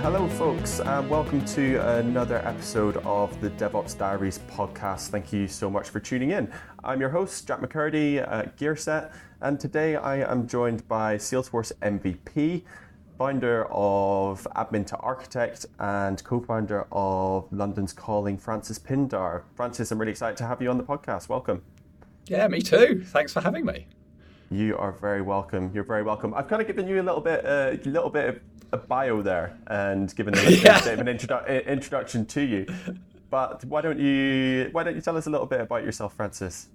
Hello, folks, and welcome to another episode of the DevOps Diaries podcast. Thank you so much for tuning in. I'm your host, Jack McCurdy at Gearset, and today I am joined by Salesforce MVP, founder of Admin to Architect, and co founder of London's Calling, Francis Pindar. Francis, I'm really excited to have you on the podcast. Welcome. Yeah, me too. Thanks for having me. You are very welcome. You're very welcome. I've kind of given you a little bit, uh, a little bit of a bio there, and given a yeah. bit of an introdu- introduction to you. But why don't you why don't you tell us a little bit about yourself, Francis?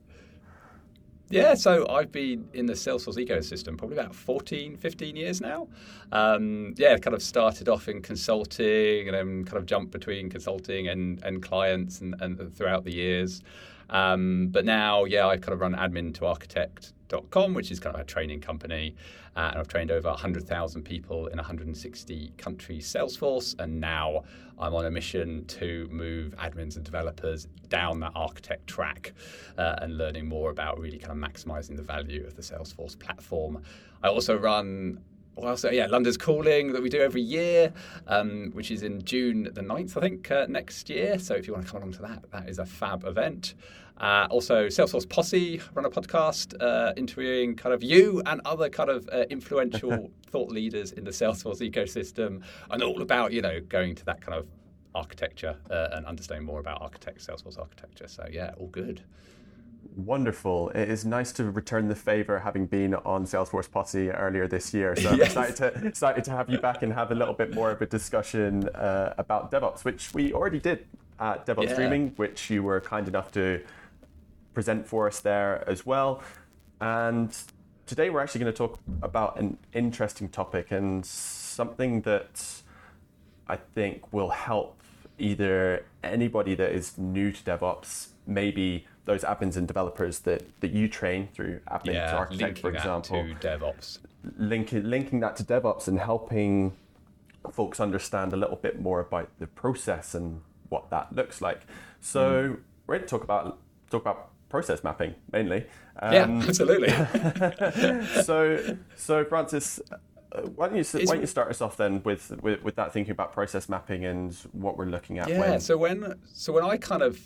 Yeah, so I've been in the Salesforce ecosystem probably about 14, 15 years now. Um, yeah, kind of started off in consulting and then kind of jumped between consulting and, and clients and, and throughout the years. Um, but now, yeah, I kind of run admin to architect.com, which is kind of a training company. Uh, and I've trained over 100,000 people in 160 countries Salesforce. And now I'm on a mission to move admins and developers down that architect track uh, and learning more about really kind of maximizing the value of the Salesforce platform. I also run well, so yeah, London's Calling that we do every year, um, which is in June the 9th, I think, uh, next year. So if you want to come along to that, that is a fab event. Uh, also, Salesforce Posse run a podcast uh, interviewing kind of you and other kind of uh, influential thought leaders in the Salesforce ecosystem, and all about you know going to that kind of architecture uh, and understanding more about architect Salesforce architecture. So yeah, all good. Wonderful. It is nice to return the favor having been on Salesforce Posse earlier this year. So I'm excited, to, excited to have you back and have a little bit more of a discussion uh, about DevOps, which we already did at DevOps yeah. Streaming, which you were kind enough to present for us there as well. And today we're actually going to talk about an interesting topic and something that I think will help either anybody that is new to DevOps, maybe those admins and developers that, that you train through admin yeah, to architect, for example. to DevOps. Linking, linking that to DevOps and helping folks understand a little bit more about the process and what that looks like. So mm. we're going to talk about talk about process mapping mainly. Um, yeah, absolutely. so, so Francis, uh, why don't you why don't you start us off then with, with, with that thinking about process mapping and what we're looking at? Yeah. When... So when so when I kind of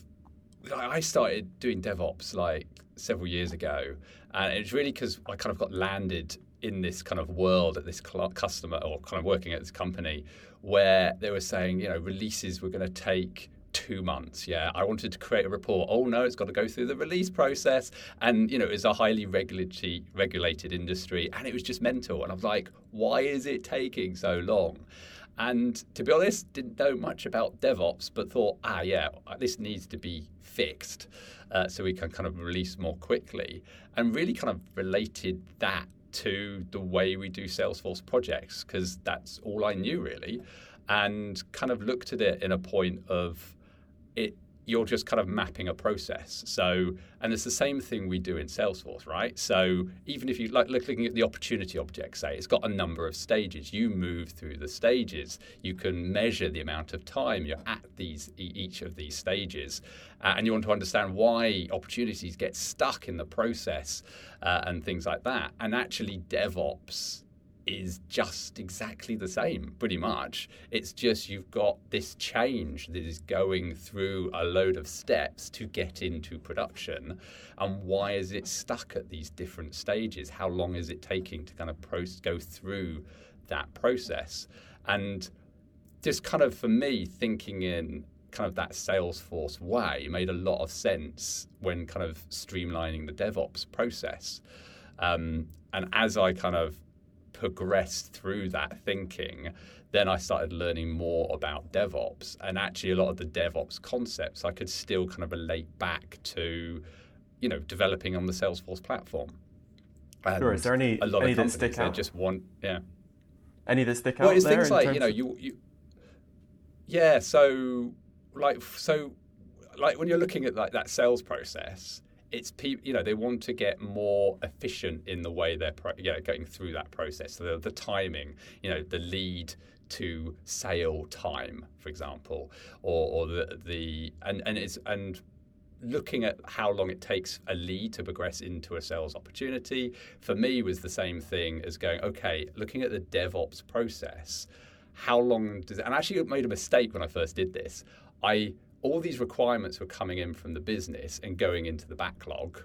I started doing DevOps like several years ago, and it's really because I kind of got landed in this kind of world at this customer or kind of working at this company where they were saying, you know, releases were going to take two months. Yeah, I wanted to create a report. Oh no, it's got to go through the release process, and you know, it's a highly regulatory regulated industry, and it was just mental. And I was like, why is it taking so long? And to be honest, didn't know much about DevOps, but thought, ah, yeah, this needs to be fixed uh, so we can kind of release more quickly, and really kind of related that to the way we do Salesforce projects because that's all I knew really, and kind of looked at it in a point of it you're just kind of mapping a process. So, and it's the same thing we do in Salesforce, right? So, even if you like looking at the opportunity object, say it's got a number of stages. You move through the stages. You can measure the amount of time you're at these each of these stages, uh, and you want to understand why opportunities get stuck in the process uh, and things like that. And actually, DevOps is just exactly the same, pretty much. It's just you've got this change that is going through a load of steps to get into production. And why is it stuck at these different stages? How long is it taking to kind of pro- go through that process? And just kind of for me, thinking in kind of that Salesforce way made a lot of sense when kind of streamlining the DevOps process. Um, and as I kind of progressed through that thinking, then I started learning more about DevOps. And actually, a lot of the DevOps concepts I could still kind of relate back to, you know, developing on the Salesforce platform. And sure. Is there any, a lot any of companies, that stick out? just want, yeah. Any that stick out? Well, it's things like you know you, you yeah. So like so like when you're looking at like that sales process, it's people, you know, they want to get more efficient in the way they're pro- you going through that process. So the, the timing, you know, the lead to sale time, for example, or, or the the and and it's and looking at how long it takes a lead to progress into a sales opportunity for me was the same thing as going okay looking at the devops process how long does it? And actually made a mistake when I first did this. I all these requirements were coming in from the business and going into the backlog,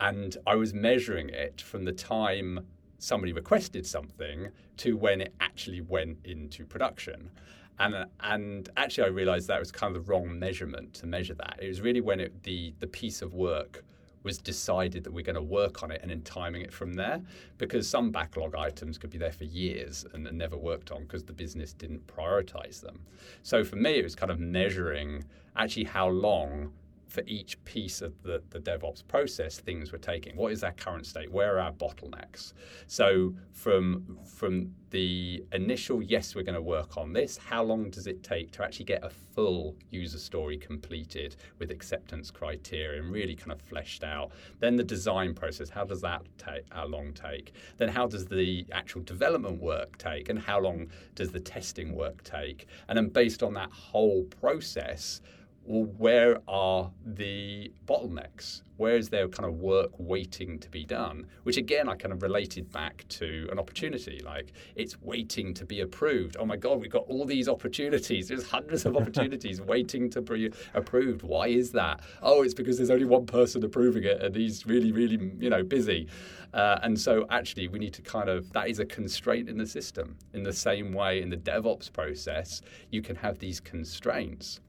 and I was measuring it from the time somebody requested something to when it actually went into production. And, and actually, I realized that was kind of the wrong measurement to measure that. It was really when it, the, the piece of work was decided that we're going to work on it and then timing it from there because some backlog items could be there for years and, never worked on because the business didn't prioritize them. So for me, it was kind of measuring actually how long for each piece of the, the DevOps process things were taking. What is our current state? Where are our bottlenecks? So from from the initial yes, we're going to work on this. How long does it take to actually get a full user story completed with acceptance criteria and really kind of fleshed out? Then the design process. How does that take? How uh, long take? Then how does the actual development work take? And how long does the testing work take? And then based on that whole process well, where are the bottlenecks? Where is there kind of work waiting to be done? Which again, I kind of related back to an opportunity. Like it's waiting to be approved. Oh my God, we've got all these opportunities. There's hundreds of opportunities waiting to be approved. Why is that? Oh, it's because there's only one person approving it, and he's really, really, you know, busy. Uh, and so actually, we need to kind of that is a constraint in the system. In the same way, in the DevOps process, you can have these constraints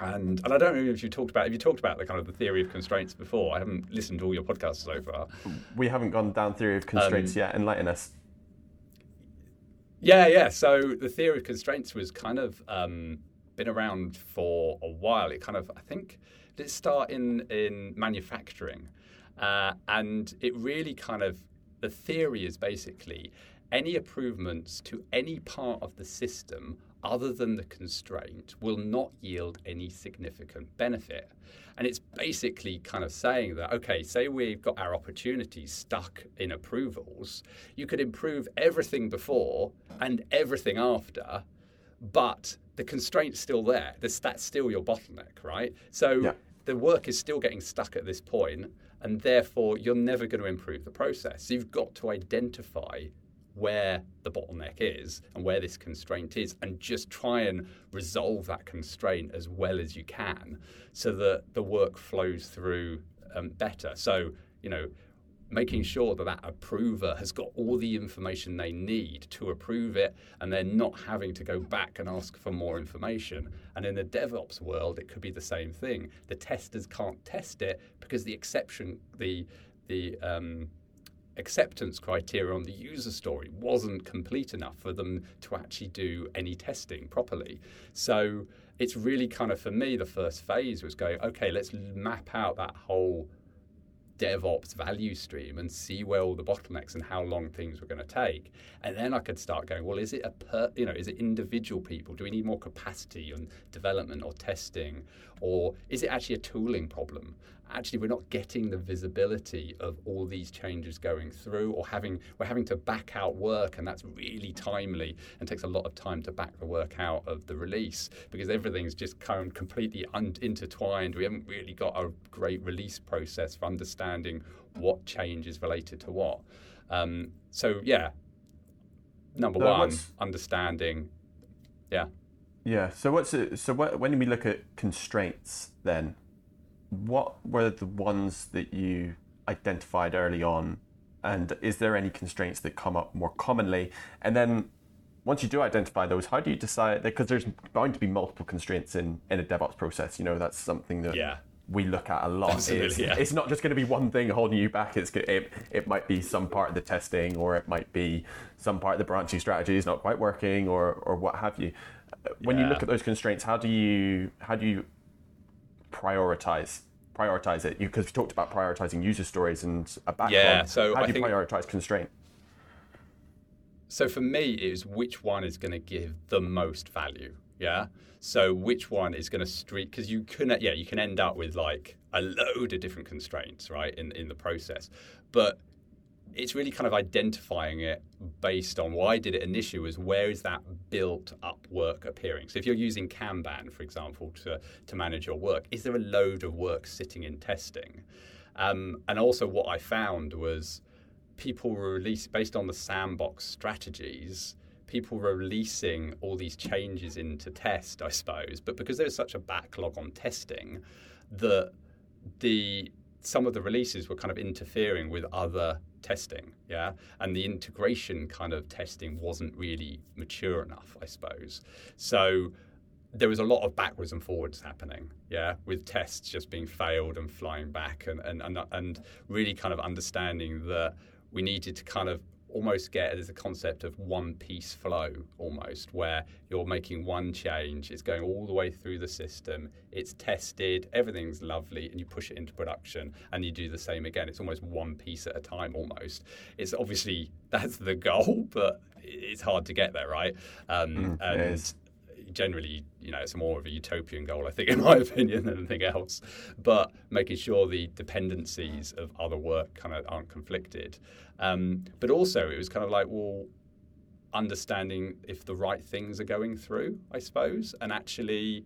and and I don't know if you talked about if you talked about the kind of the theory of constraints before. I haven't listened to all your podcasts so far. We haven't gone down theory of constraints um, yet. Enlighten us. Yeah, yeah. So the theory of constraints was kind of um, been around for a while. It kind of I think did it start in in manufacturing, uh, and it really kind of the theory is basically any improvements to any part of the system other than the constraint will not yield any significant benefit. And it's basically kind of saying that, okay, say we've got our opportunities stuck in approvals, you could improve everything before and everything after, but the constraint's still there. That's still your bottleneck, right? So yeah. the work is still getting stuck at this point, and therefore you're never going to improve the process. You've got to identify where the bottleneck is and where this constraint is, and just try and resolve that constraint as well as you can so that the work flows through um, better. So, you know, making sure that that approver has got all the information they need to approve it and they're not having to go back and ask for more information. And in the DevOps world, it could be the same thing. The testers can't test it because the exception, the the um, acceptance criteria on the user story wasn't complete enough for them to actually do any testing properly. So it's really kind of for me the first phase was going okay let's map out that whole DevOps value stream and see where all the bottlenecks and how long things were going to take. And then I could start going, well, is it a per, you know, is it individual people? Do we need more capacity on development or testing? Or is it actually a tooling problem? Actually, we're not getting the visibility of all these changes going through, or having we're having to back out work, and that's really timely and takes a lot of time to back the work out of the release because everything's just kind of completely un- intertwined. We haven't really got a great release process for understanding what change is related to what. Um, so yeah, number one, understanding. Yeah. Yeah. So what's it, so what, when we look at constraints, then what were the ones that you identified early on, and is there any constraints that come up more commonly? And then once you do identify those, how do you decide? Because there's bound to be multiple constraints in in a DevOps process. You know, that's something that yeah we look at a lot. It's, yeah. it's, not just going to be one thing holding you back. It's it, it might be some part of the testing, or it might be some part of the branching strategy is not quite working, or or what have you. When yeah. you look at those constraints, how do you how do you prioritize prioritize it? Because we talked about prioritizing user stories and a backlog. Yeah, so how do I you prioritize constraint? So for me, it is which one is going to give the most value. Yeah. So which one is going to streak? Because you can, yeah, you can end up with like a load of different constraints, right, in in the process. But it's really kind of identifying it based on why did it initially was where is that built up work appearing? So if you're using kanban for example to, to manage your work is there a load of work sitting in testing? Um, and also what i found was people were based on the sandbox strategies people were releasing all these changes into test, I suppose, but because there was such a backlog on testing, that the some of the releases were kind of interfering with other testing, yeah, and the integration kind of testing wasn't really mature enough, I suppose. So there was a lot of backwards and forwards happening, yeah, with tests just being failed and flying back, and and and, and really kind of understanding that we needed to kind of almost get as a concept of one piece flow almost where you're making one change it's going all the way through the system it's tested everything's lovely and you push it into production and you do the same again. It's almost one piece at a time almost. It's obviously that's the goal but it's hard to get there right? Um, Mm, and generally, you know, it's more of a utopian goal, I think, in my opinion, than anything else. But making sure the dependencies of other work kind of aren't conflicted. Um, but also, it was kind of like, well, understanding if the right things are going through, I suppose. And actually,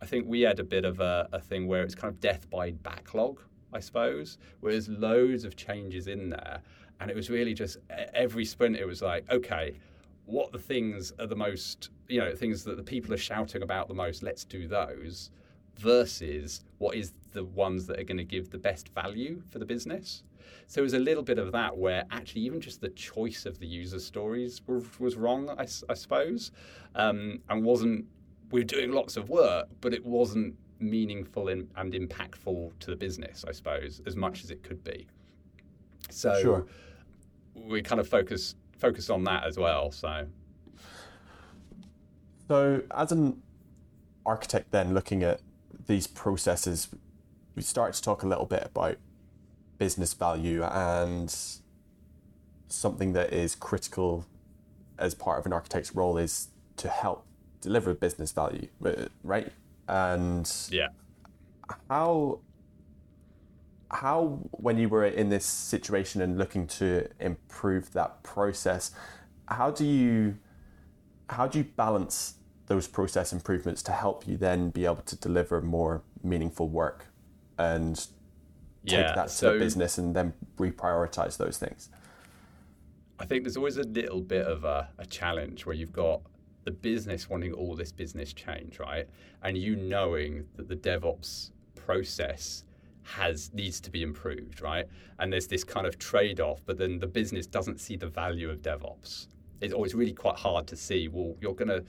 I think we had a bit of a, a thing where it's kind of death by backlog, I suppose, where there's loads of changes in there. And it was really just every sprint, it was like, okay, what the things are the most, you know, things that the people are shouting about the most, let's do those, versus what is the ones that are going to give the best value for the business. So it was a little bit of that where actually even just the choice of the user stories was, was wrong, I, I suppose, um, and wasn't. We were doing lots of work, but it wasn't meaningful and, and impactful to the business, I suppose, as much as it could be. So Sure. we kind of focus focus on that as well. So So, as an architect, then looking at these processes, we start to talk a little bit about business value and something that is critical as part of an architect's role is to help deliver business value, uh, right? And yeah, how how when you were in this situation and looking to improve that process how do you how do you balance those process improvements to help you then be able to deliver more meaningful work and take yeah. that to so the business and then reprioritize those things I think there's always a little bit of a, a challenge where you've got the business wanting all this business change, right? And you knowing that the DevOps process has needs to be improved, right? And there's this kind of trade-off, but then the business doesn't see the value of DevOps. It's always really quite hard to see. Well, you're going to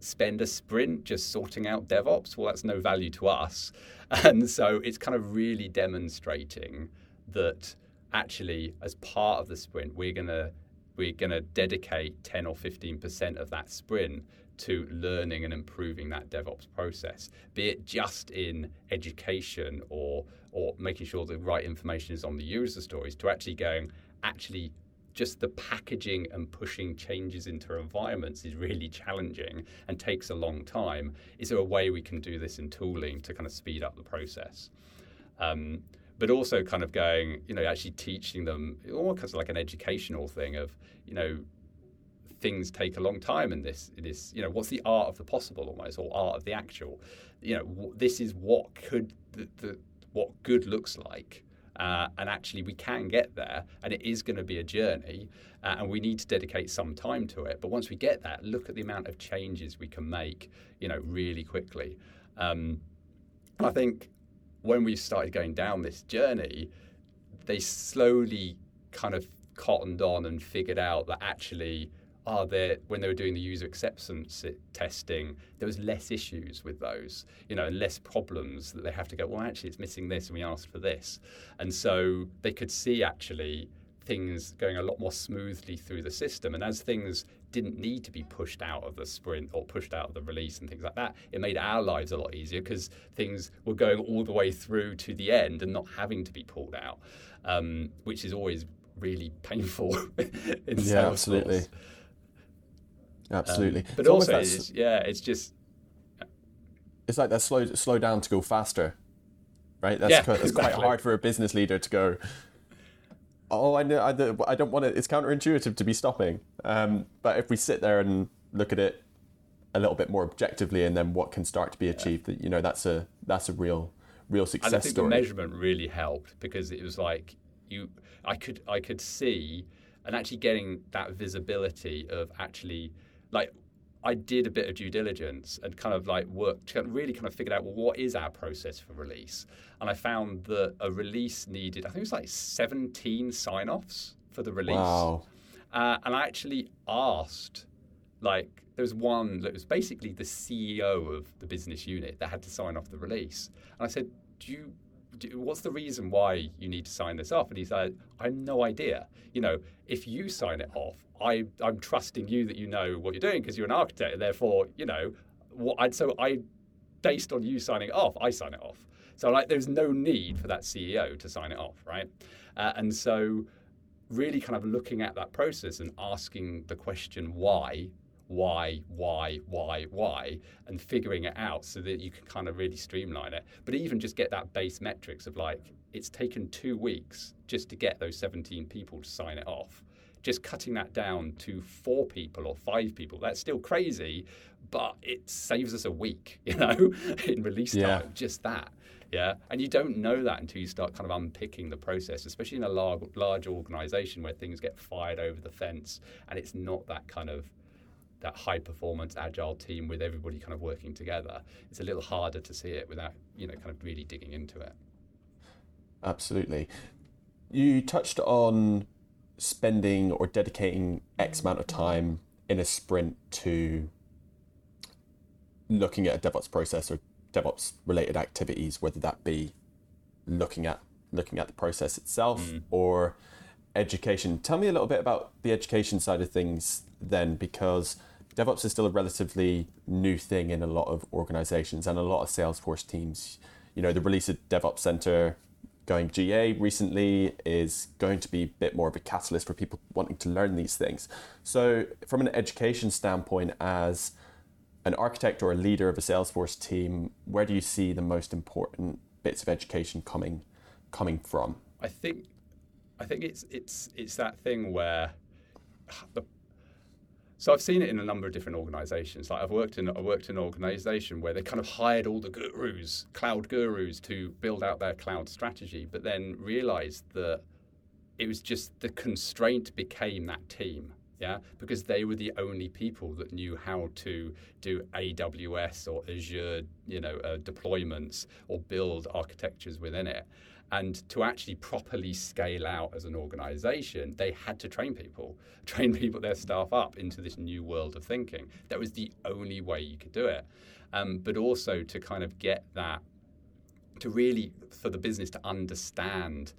spend a sprint just sorting out DevOps. Well, that's no value to us, and so it's kind of really demonstrating that actually, as part of the sprint, we're going to we're going to dedicate 10 or 15% of that sprint to learning and improving that DevOps process, be it just in education or or making sure the right information is on the user stories, to actually going actually just the packaging and pushing changes into environments is really challenging and takes a long time. Is there a way we can do this in tooling to kind of speed up the process? Um, but also kind of going, you know, actually teaching them almost kind of like an educational thing of, you know, things take a long time and this it is you know what's the art of the possible almost or art of the actual you know w- this is what could the, the what good looks like uh, and actually we can get there and it is going to be a journey uh, and we need to dedicate some time to it. But once we get that look at the amount of changes we can make you know really quickly. Um, i think when we started going down this journey they slowly kind of cottoned on and figured out that actually are there when they were doing the user acceptance testing there was less issues with those you know and less problems that they have to go well actually it's missing this and we asked for this. And so they could see actually things going a lot more smoothly through the system and as things didn't need to be pushed out of the sprint or pushed out of the release and things like that it made our lives a lot easier because things were going all the way through to the end and not having to be pulled out um, which is always really painful in yeah absolutely absolutely. Um, but also it's, yeah it's just it's like that slow slow down to go faster right? That's, yeah, quite, that's exactly. quite hard for a business leader to go oh i know i, I don't want it it's counterintuitive to be stopping. Um, but if we sit there and look at it a little bit more objectively and then what can start to be achieved that you know that's a that's a real real success and I think story. the measurement really helped because it was like you I could I could see and actually getting that visibility of actually like I did a bit of due diligence and kind of like worked, really kind of figured out well, what is our process for release. And I found that a release needed, I think it was like 17 sign offs for the release. Wow. Uh, and I actually asked, like, there was one that was basically the CEO of the business unit that had to sign off the release. And I said, do you what's the reason why you need to sign this off? And he's like, I have no idea. You know, if you sign it off, I, I'm trusting you that you know what you're doing because you're an architect, and therefore, you know, what I'd, so I, based on you signing off, I sign it off. So like, there's no need for that CEO to sign it off, right? Uh, and so, really, kind of looking at that process and asking the question why why, why, why, why, and figuring it out so that you can kind of really streamline it. But even just get that base metrics of like, it's taken two weeks just to get those 17 people to sign it off. Just cutting that down to four people or five people, that's still crazy, but it saves us a week, you know, in release yeah. time, just that. Yeah, and you don't know that until you start kind of unpicking the process, especially in a large, large organization where things get fired over the fence and it's not that kind of that high performance agile team with everybody kind of working together it's a little harder to see it without you know kind of really digging into it absolutely you touched on spending or dedicating x amount of time in a sprint to looking at a devops process or devops related activities whether that be looking at looking at the process itself mm. or education tell me a little bit about the education side of things then because DevOps is still a relatively new thing in a lot of organizations and a lot of Salesforce teams. You know, the release of DevOps Center going GA recently is going to be a bit more of a catalyst for people wanting to learn these things. So, from an education standpoint, as an architect or a leader of a Salesforce team, where do you see the most important bits of education coming coming from? I think I think it's it's it's that thing where the so I've seen it in a number of different organisations. Like I've worked in I worked in an organisation where they kind of hired all the gurus, cloud gurus, to build out their cloud strategy, but then realised that it was just the constraint became that team. Yeah, because they were the only people that knew how to do AWS or Azure, you know, uh, deployments or build architectures within it. And to actually properly scale out as an organization, they had to train people, train people, their staff up into this new world of thinking. That was the only way you could do it. Um, but also to kind of get that, to really, for the business to understand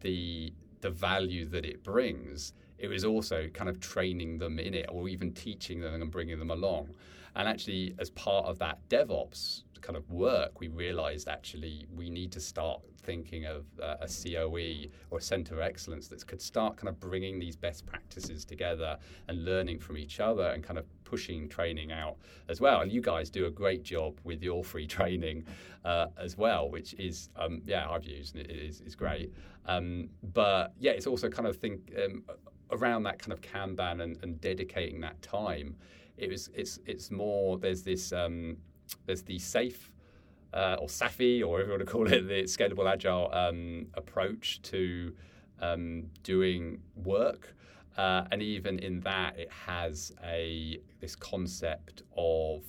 the, the value that it brings, it was also kind of training them in it or even teaching them and bringing them along. And actually, as part of that DevOps kind of work, we realized actually we need to start thinking of uh, a COE or a center of excellence that could start kind of bringing these best practices together and learning from each other and kind of pushing training out as well. And you guys do a great job with your free training uh, as well, which is, um, yeah, I've used and it is, is great. Um, but yeah, it's also kind of think um, around that kind of Kanban and, and, dedicating that time. It was, it's, it's more, there's this, um, there's the safe uh, or SAFe, or whatever you want to call it, the scalable agile um, approach to um, doing work. Uh, and even in that, it has a this concept of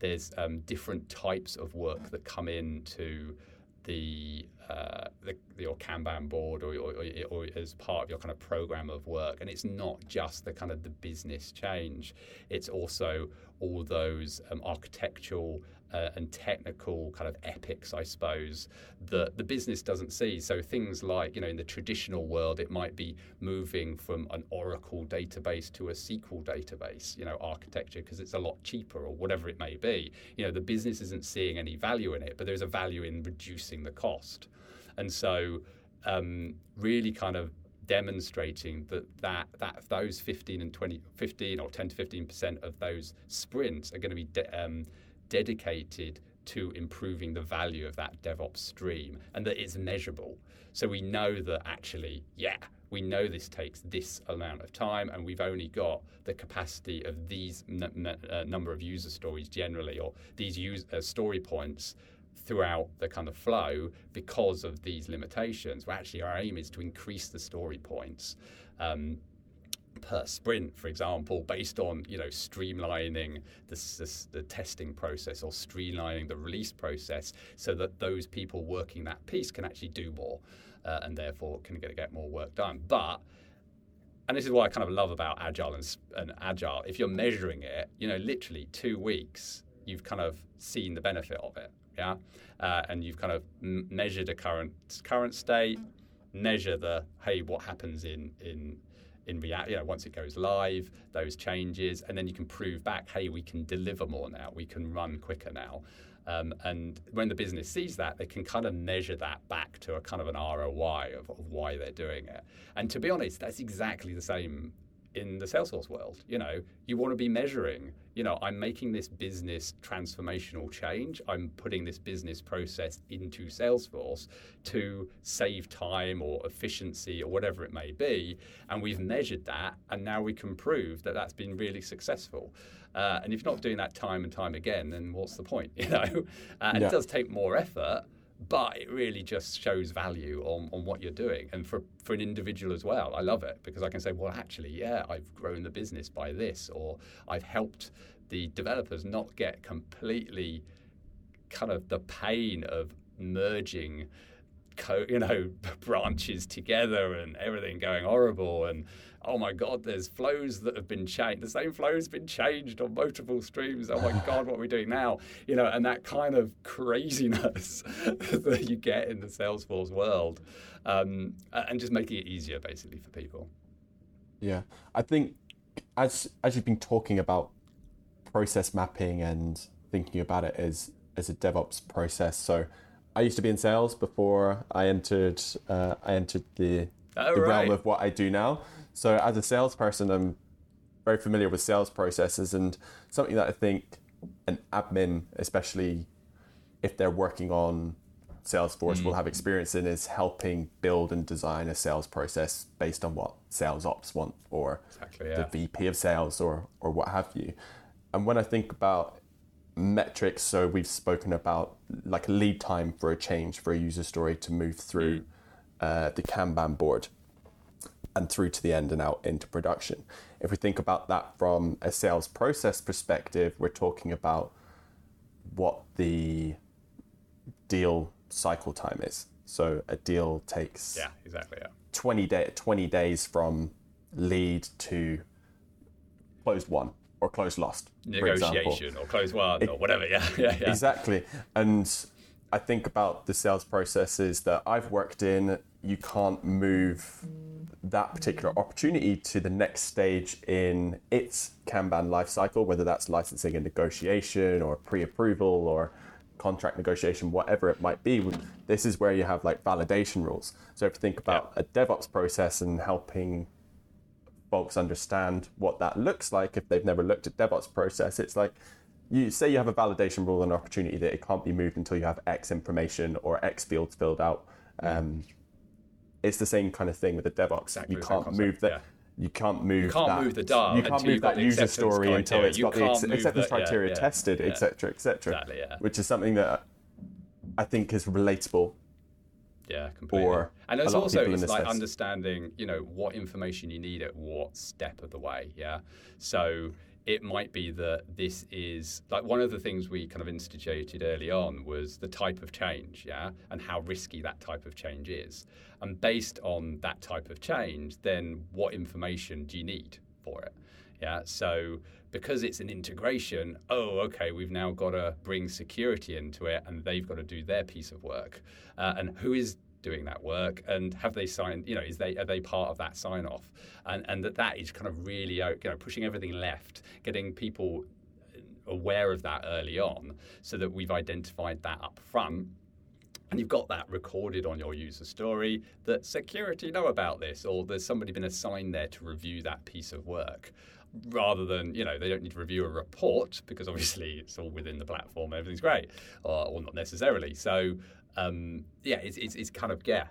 there's um, different types of work that come into the, uh, the your Kanban board or, or, or, as part of your kind of program of work. And it's not just the kind of the business change; it's also all those um, architectural uh, and technical kind of epics, I suppose, that the business doesn't see. So things like, you know, in the traditional world, it might be moving from an Oracle database to a SQL database, you know, architecture, because it's a lot cheaper or whatever it may be. You know, the business isn't seeing any value in it, but there's a value in reducing the cost. And so, um, really kind of demonstrating that, that that those 15 and 20 15 or 10 to 15 percent of those sprints are going to be de- um, dedicated to improving the value of that DevOps stream and that it's measurable. So we know that actually, yeah, we know this takes this amount of time and we've only got the capacity of these n- n- uh, number of user stories generally or these use, uh, story points throughout the kind of flow because of these limitations. Well, actually, our aim is to increase the story points. Um, per sprint, for example, based on you know streamlining the, the testing process or streamlining the release process, so that those people working that piece can actually do more, uh, and therefore can get get more work done. But and this is what I kind of love about agile and, and agile. If you're measuring it, you know, literally two weeks, you've kind of seen the benefit of it, yeah, uh, and you've kind of m- measured a current current state, measure the hey, what happens in in in react, you know, once it goes live, those changes, and then you can prove back, hey, we can deliver more now, we can run quicker now. Um, and when the business sees that, they can kind of measure that back to a kind of an ROI of, of why they're doing it. And to be honest, that's exactly the same in the Salesforce world. You know, you want to be measuring, you know, I'm making this business transformational change. I'm putting this business process into Salesforce to save time or efficiency or whatever it may be. And we've measured that. And now we can prove that that's been really successful. Uh, and if you're not doing that time and time again, then what's the point? You know, uh, and yeah. it does take more effort, but it really just shows value on, on what you're doing. And for, for an individual as well, I love it because I can say, well, actually, yeah, I've grown the business by this, or I've helped the developers not get completely kind of the pain of merging co- you know branches together and everything going horrible. And oh my god there's flows that have been changed the same flow has been changed on multiple streams. Oh my god what are we doing now? You know and that kind of craziness that you get in the salesforce world um, and just making it easier basically for people. Yeah. I think as as you've been talking about process mapping and thinking about it as as a devops process so I used to be in sales before I entered uh, I entered the, oh, the right. realm of what I do now. So as a salesperson, I'm very familiar with sales processes and something that I think an admin, especially if they're working on Salesforce, mm. will have experience in is helping build and design a sales process based on what sales ops want or exactly, yeah. the VP of sales or or what have you. And when I think about metrics. So we've spoken about like a lead time for a change for a user story to move through mm. uh, the Kanban board and through to the end and out into production. If we think about that from a sales process perspective, we're talking about what the deal cycle time is. So a deal takes yeah, exactly, yeah. 20, day, 20 days from lead to closed won or close lost. Negotiation or close one it, or whatever. Yeah, yeah, yeah. Exactly. And I think about the sales processes that I've worked in. You can't move that particular opportunity to the next stage in its Kanban lifecycle, whether that's licensing and negotiation or pre-approval or contract negotiation, whatever it might be. This is where you have like validation rules. So if you think about yeah. a DevOps process and helping folks understand what that looks like if they've never looked at DevOps process. It's like you say you have a validation rule and opportunity that it can't be moved until you have X information or X fields filled out. Um, it's the same kind of thing with the DevOps. Exactly you can't move that. Yeah. You can't move. You can't that, move the dial. You can't move that user story criteria. until it's you got the ex- acceptance the, criteria yeah, tested, etc., etc. Et exactly. Yeah. Which is something that I think is relatable yeah, completely. Or and it's also it's like space. understanding, you know, what information you need at what step of the way. Yeah. So it might be that this is like one of the things we kind of instituted early on was the type of change, yeah, and how risky that type of change is. And based on that type of change, then what information do you need for it? Yeah. So because it's an integration, oh, okay, we've now got to bring security into it, and they've got to do their piece of work. Uh, and who is doing that work, and have they signed? You know, is they are they part of that sign off? And and that that is kind of really you know pushing everything left, getting people aware of that early on, so that we've identified that up front and you've got that recorded on your user story that security know about this or there's somebody been assigned there to review that piece of work rather than you know they don't need to review a report because obviously it's all within the platform everything's great or, or not necessarily so um, yeah it's, it's, it's kind of yeah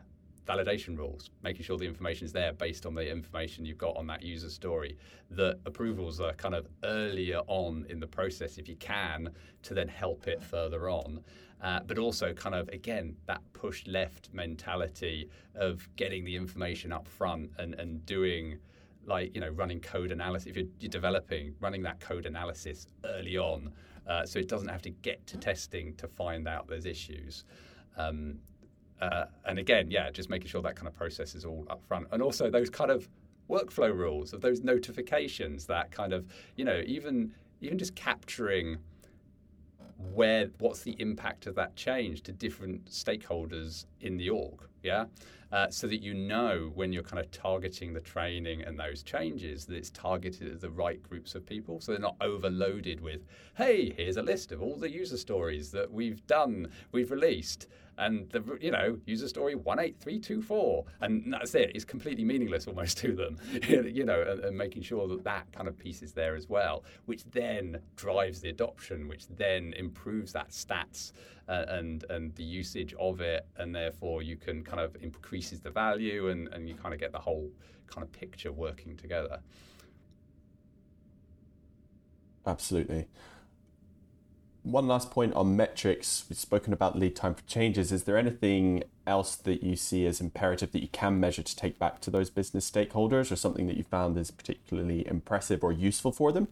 validation rules, making sure the information is there based on the information you've got on that user story. That approvals are kind of earlier on in the process, if you can, to then help it further on. Uh, but also, kind of again, that push left mentality of getting the information up front and, and doing like you know running code analysis if you're, you're developing running that code analysis early on uh, so it doesn't have to get to testing to find out those issues. Um, uh, and again yeah just making sure that kind of process is all up front and also those kind of workflow rules of those notifications that kind of you know even even just capturing where what's the impact of that change to different stakeholders in the org yeah? Uh, so that you know when you're kind of targeting the training and those changes that it's targeted at the right groups of people so they're not overloaded with hey here's a list of all the user stories that we've done we've released and the you know user story 18324 and that's it. It's completely meaningless almost to them you know and, and, making sure that that kind of piece is there as well which then drives the adoption which then improves that stats uh, and and the usage of it. And therefore you can kind of increases the value and and you kind of get the whole kind of picture working together. Absolutely one last point on metrics. We've spoken about lead time for changes. Is there anything else that you see as imperative that you can measure to take back to those business stakeholders, or something that you found is particularly impressive or useful for them?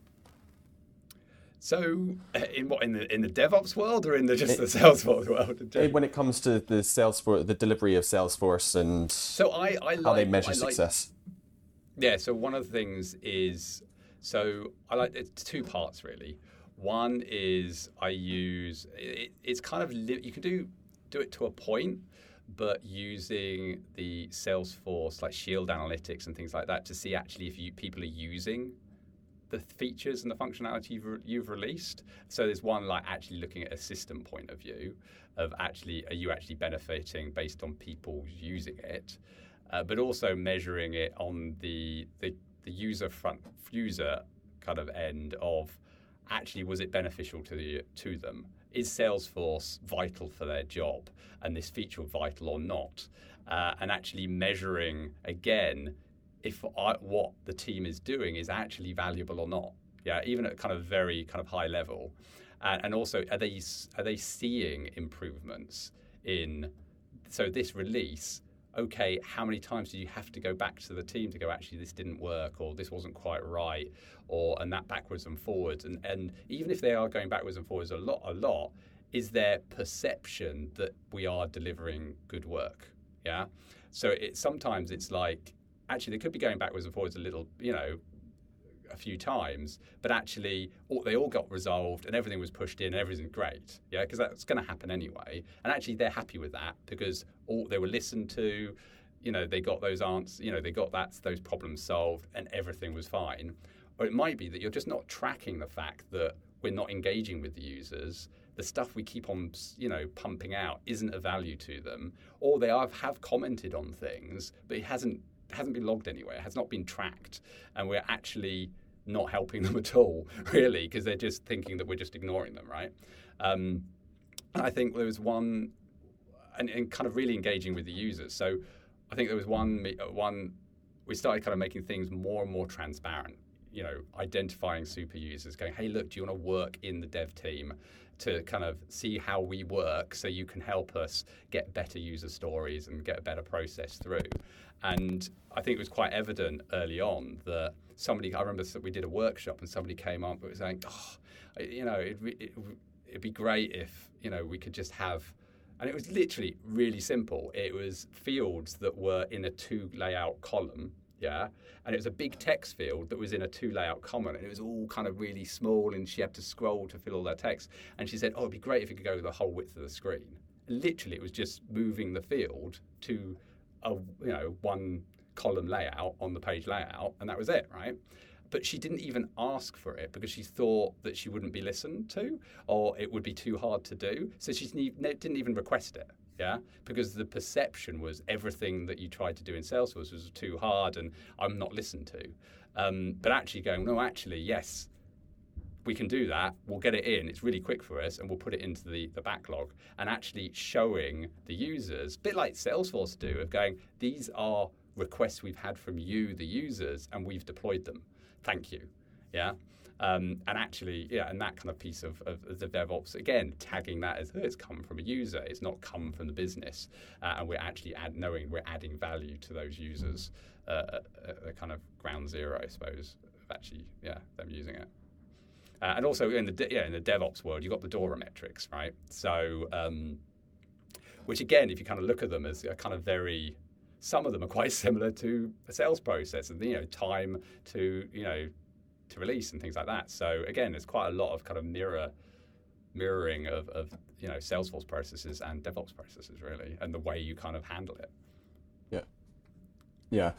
So, in what in the in the DevOps world, or in the just it, the Salesforce world? When it comes to the Salesforce, the delivery of Salesforce, and so I, I like, how they measure like, success. Yeah. So one of the things is so I like it's two parts really. One is I use it, it's kind of li- you can do do it to a point, but using the Salesforce like Shield Analytics and things like that to see actually if you, people are using the features and the functionality you've, re- you've released. So there's one like actually looking at a system point of view of actually are you actually benefiting based on people using it, uh, but also measuring it on the, the the user front user kind of end of actually was it beneficial to the, to them? Is Salesforce vital for their job, and this feature vital or not? Uh, and actually measuring again if I, what the team is doing is actually valuable or not. Yeah, even at kind of very kind of high level, and, and also are they are they seeing improvements in so this release okay, how many times do you have to go back to the team to go, actually, this didn't work, or this wasn't quite right, or and that backwards and forwards, and and even if they are going backwards and forwards a lot, a lot, is their perception that we are delivering good work? Yeah. So it sometimes it's like actually they could be going backwards and forwards a little, you know, a few times, but actually all, they all got resolved and everything was pushed in and everything's great. Yeah, because that's going to happen anyway. And actually they're happy with that because all they were listened to. You know, they got those answers. You know, they got that those problems solved and everything was fine. Or it might be that you're just not tracking the fact that we're not engaging with the users the stuff we keep on you know pumping out isn't of value to them or they have, have commented on things but it hasn't hasn't been logged anywhere has not been tracked and we're actually not helping them at all, really, because they're just thinking that we're just ignoring them, right? Um, I think there was one, and, and, kind of really engaging with the users. So I think there was one, uh, one, we started kind of making things more and more transparent. You know, identifying super users, going, hey, look, do you want to work in the dev team to kind of see how we work so you can help us get better user stories and get a better process through? And I think it was quite evident early on that somebody, I remember that we did a workshop and somebody came up and was saying, oh, you know, it, it'd be great if, you know, we could just have, and it was literally really simple. It was fields that were in a two layout column yeah and it was a big text field that was in a two layout column and it was all kind of really small and she had to scroll to fill all that text and she said oh it'd be great if you could go the whole width of the screen and literally it was just moving the field to a you know one column layout on the page layout, and that was it, right? But she didn't even ask for it because she thought that she wouldn't be listened to or it would be too hard to do. So she didn't even request it. Yeah, because the perception was everything that you tried to do in Salesforce was too hard and I'm not listened to. Um, but actually going, no, actually, yes, we can do that. We'll get it in. It's really quick for us, and we'll put it into the, the backlog and actually showing the users, a bit like Salesforce do, of going, these are requests we've had from you, the users, and we've deployed them. Thank you. Yeah. Um, and actually, yeah, and that kind of piece of, of, the DevOps, again, tagging that as oh, it's come from a user, it's not come from the business. Uh, and we're actually add, knowing we're adding value to those users uh, at, at kind of ground zero, I suppose, of actually, yeah, them using it. Uh, and also in the yeah in the DevOps world, you've got the DORA metrics, right? So, um, which again, if you kind of look at them as a kind of very, some of them are quite similar to a sales process, and you know, time to you know to release and things like that. So again, there's quite a lot of kind of mirror mirroring of, of you know Salesforce processes and DevOps processes really, and the way you kind of handle it. Yeah, yeah.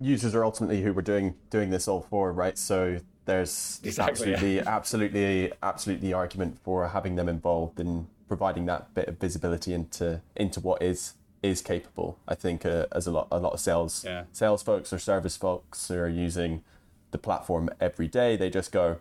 Users are ultimately who we're doing doing this all for, right? So there's exactly, absolutely, yeah. absolutely, absolutely argument for having them involved in providing that bit of visibility into into what is is capable. I think uh, as a lot a lot of sales yeah. sales folks or service folks who are using the platform every day. They just go,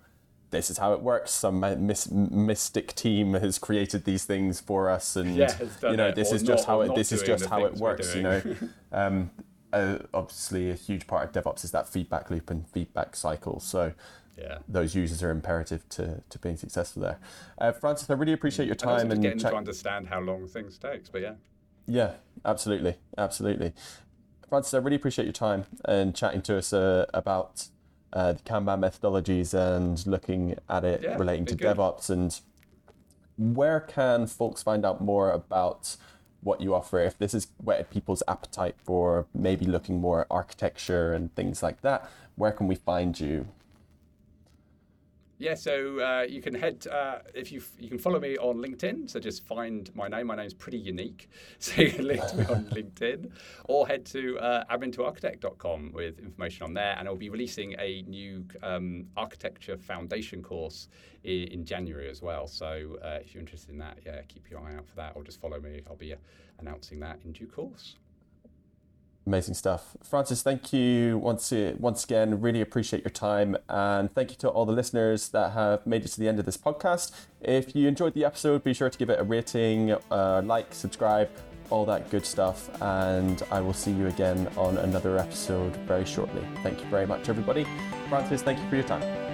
this is how it works. Some mis- mystic team has created these things for us, and yeah, you know, this is, just how it, this is just how it works. You know, um, uh, obviously, a huge part of DevOps is that feedback loop and feedback cycle. So. Yeah. Those users are imperative to, to being successful there. Uh, Francis, I really appreciate your time and, and getting to understand how long things takes. But yeah, yeah, absolutely, absolutely. Francis, I really appreciate your time and chatting to us uh, about uh, the Kanban methodologies and looking at it yeah, relating to good. DevOps. And where can folks find out more about what you offer? If this has whetted people's appetite for maybe looking more at architecture and things like that, where can we find you? Yeah, so uh, you can head uh, if you you can follow me on LinkedIn. So just find my name. My name's pretty unique, so you can link to me on LinkedIn, or head to uh, AdmintoArchitect.com with information on there. And I'll be releasing a new um, architecture foundation course in, in, January as well. So uh, if you're interested in that, yeah, keep your eye out for that, or just follow me. I'll be uh, announcing that in due course. Amazing stuff. Francis, thank you once, once again. Really appreciate your time. And thank you to all the listeners that have made it to the end of this podcast. If you enjoyed the episode, be sure to give it a rating, uh, like, subscribe, all that good stuff. And I will see you again on another episode very shortly. Thank you very much, everybody. Francis, thank you for your time.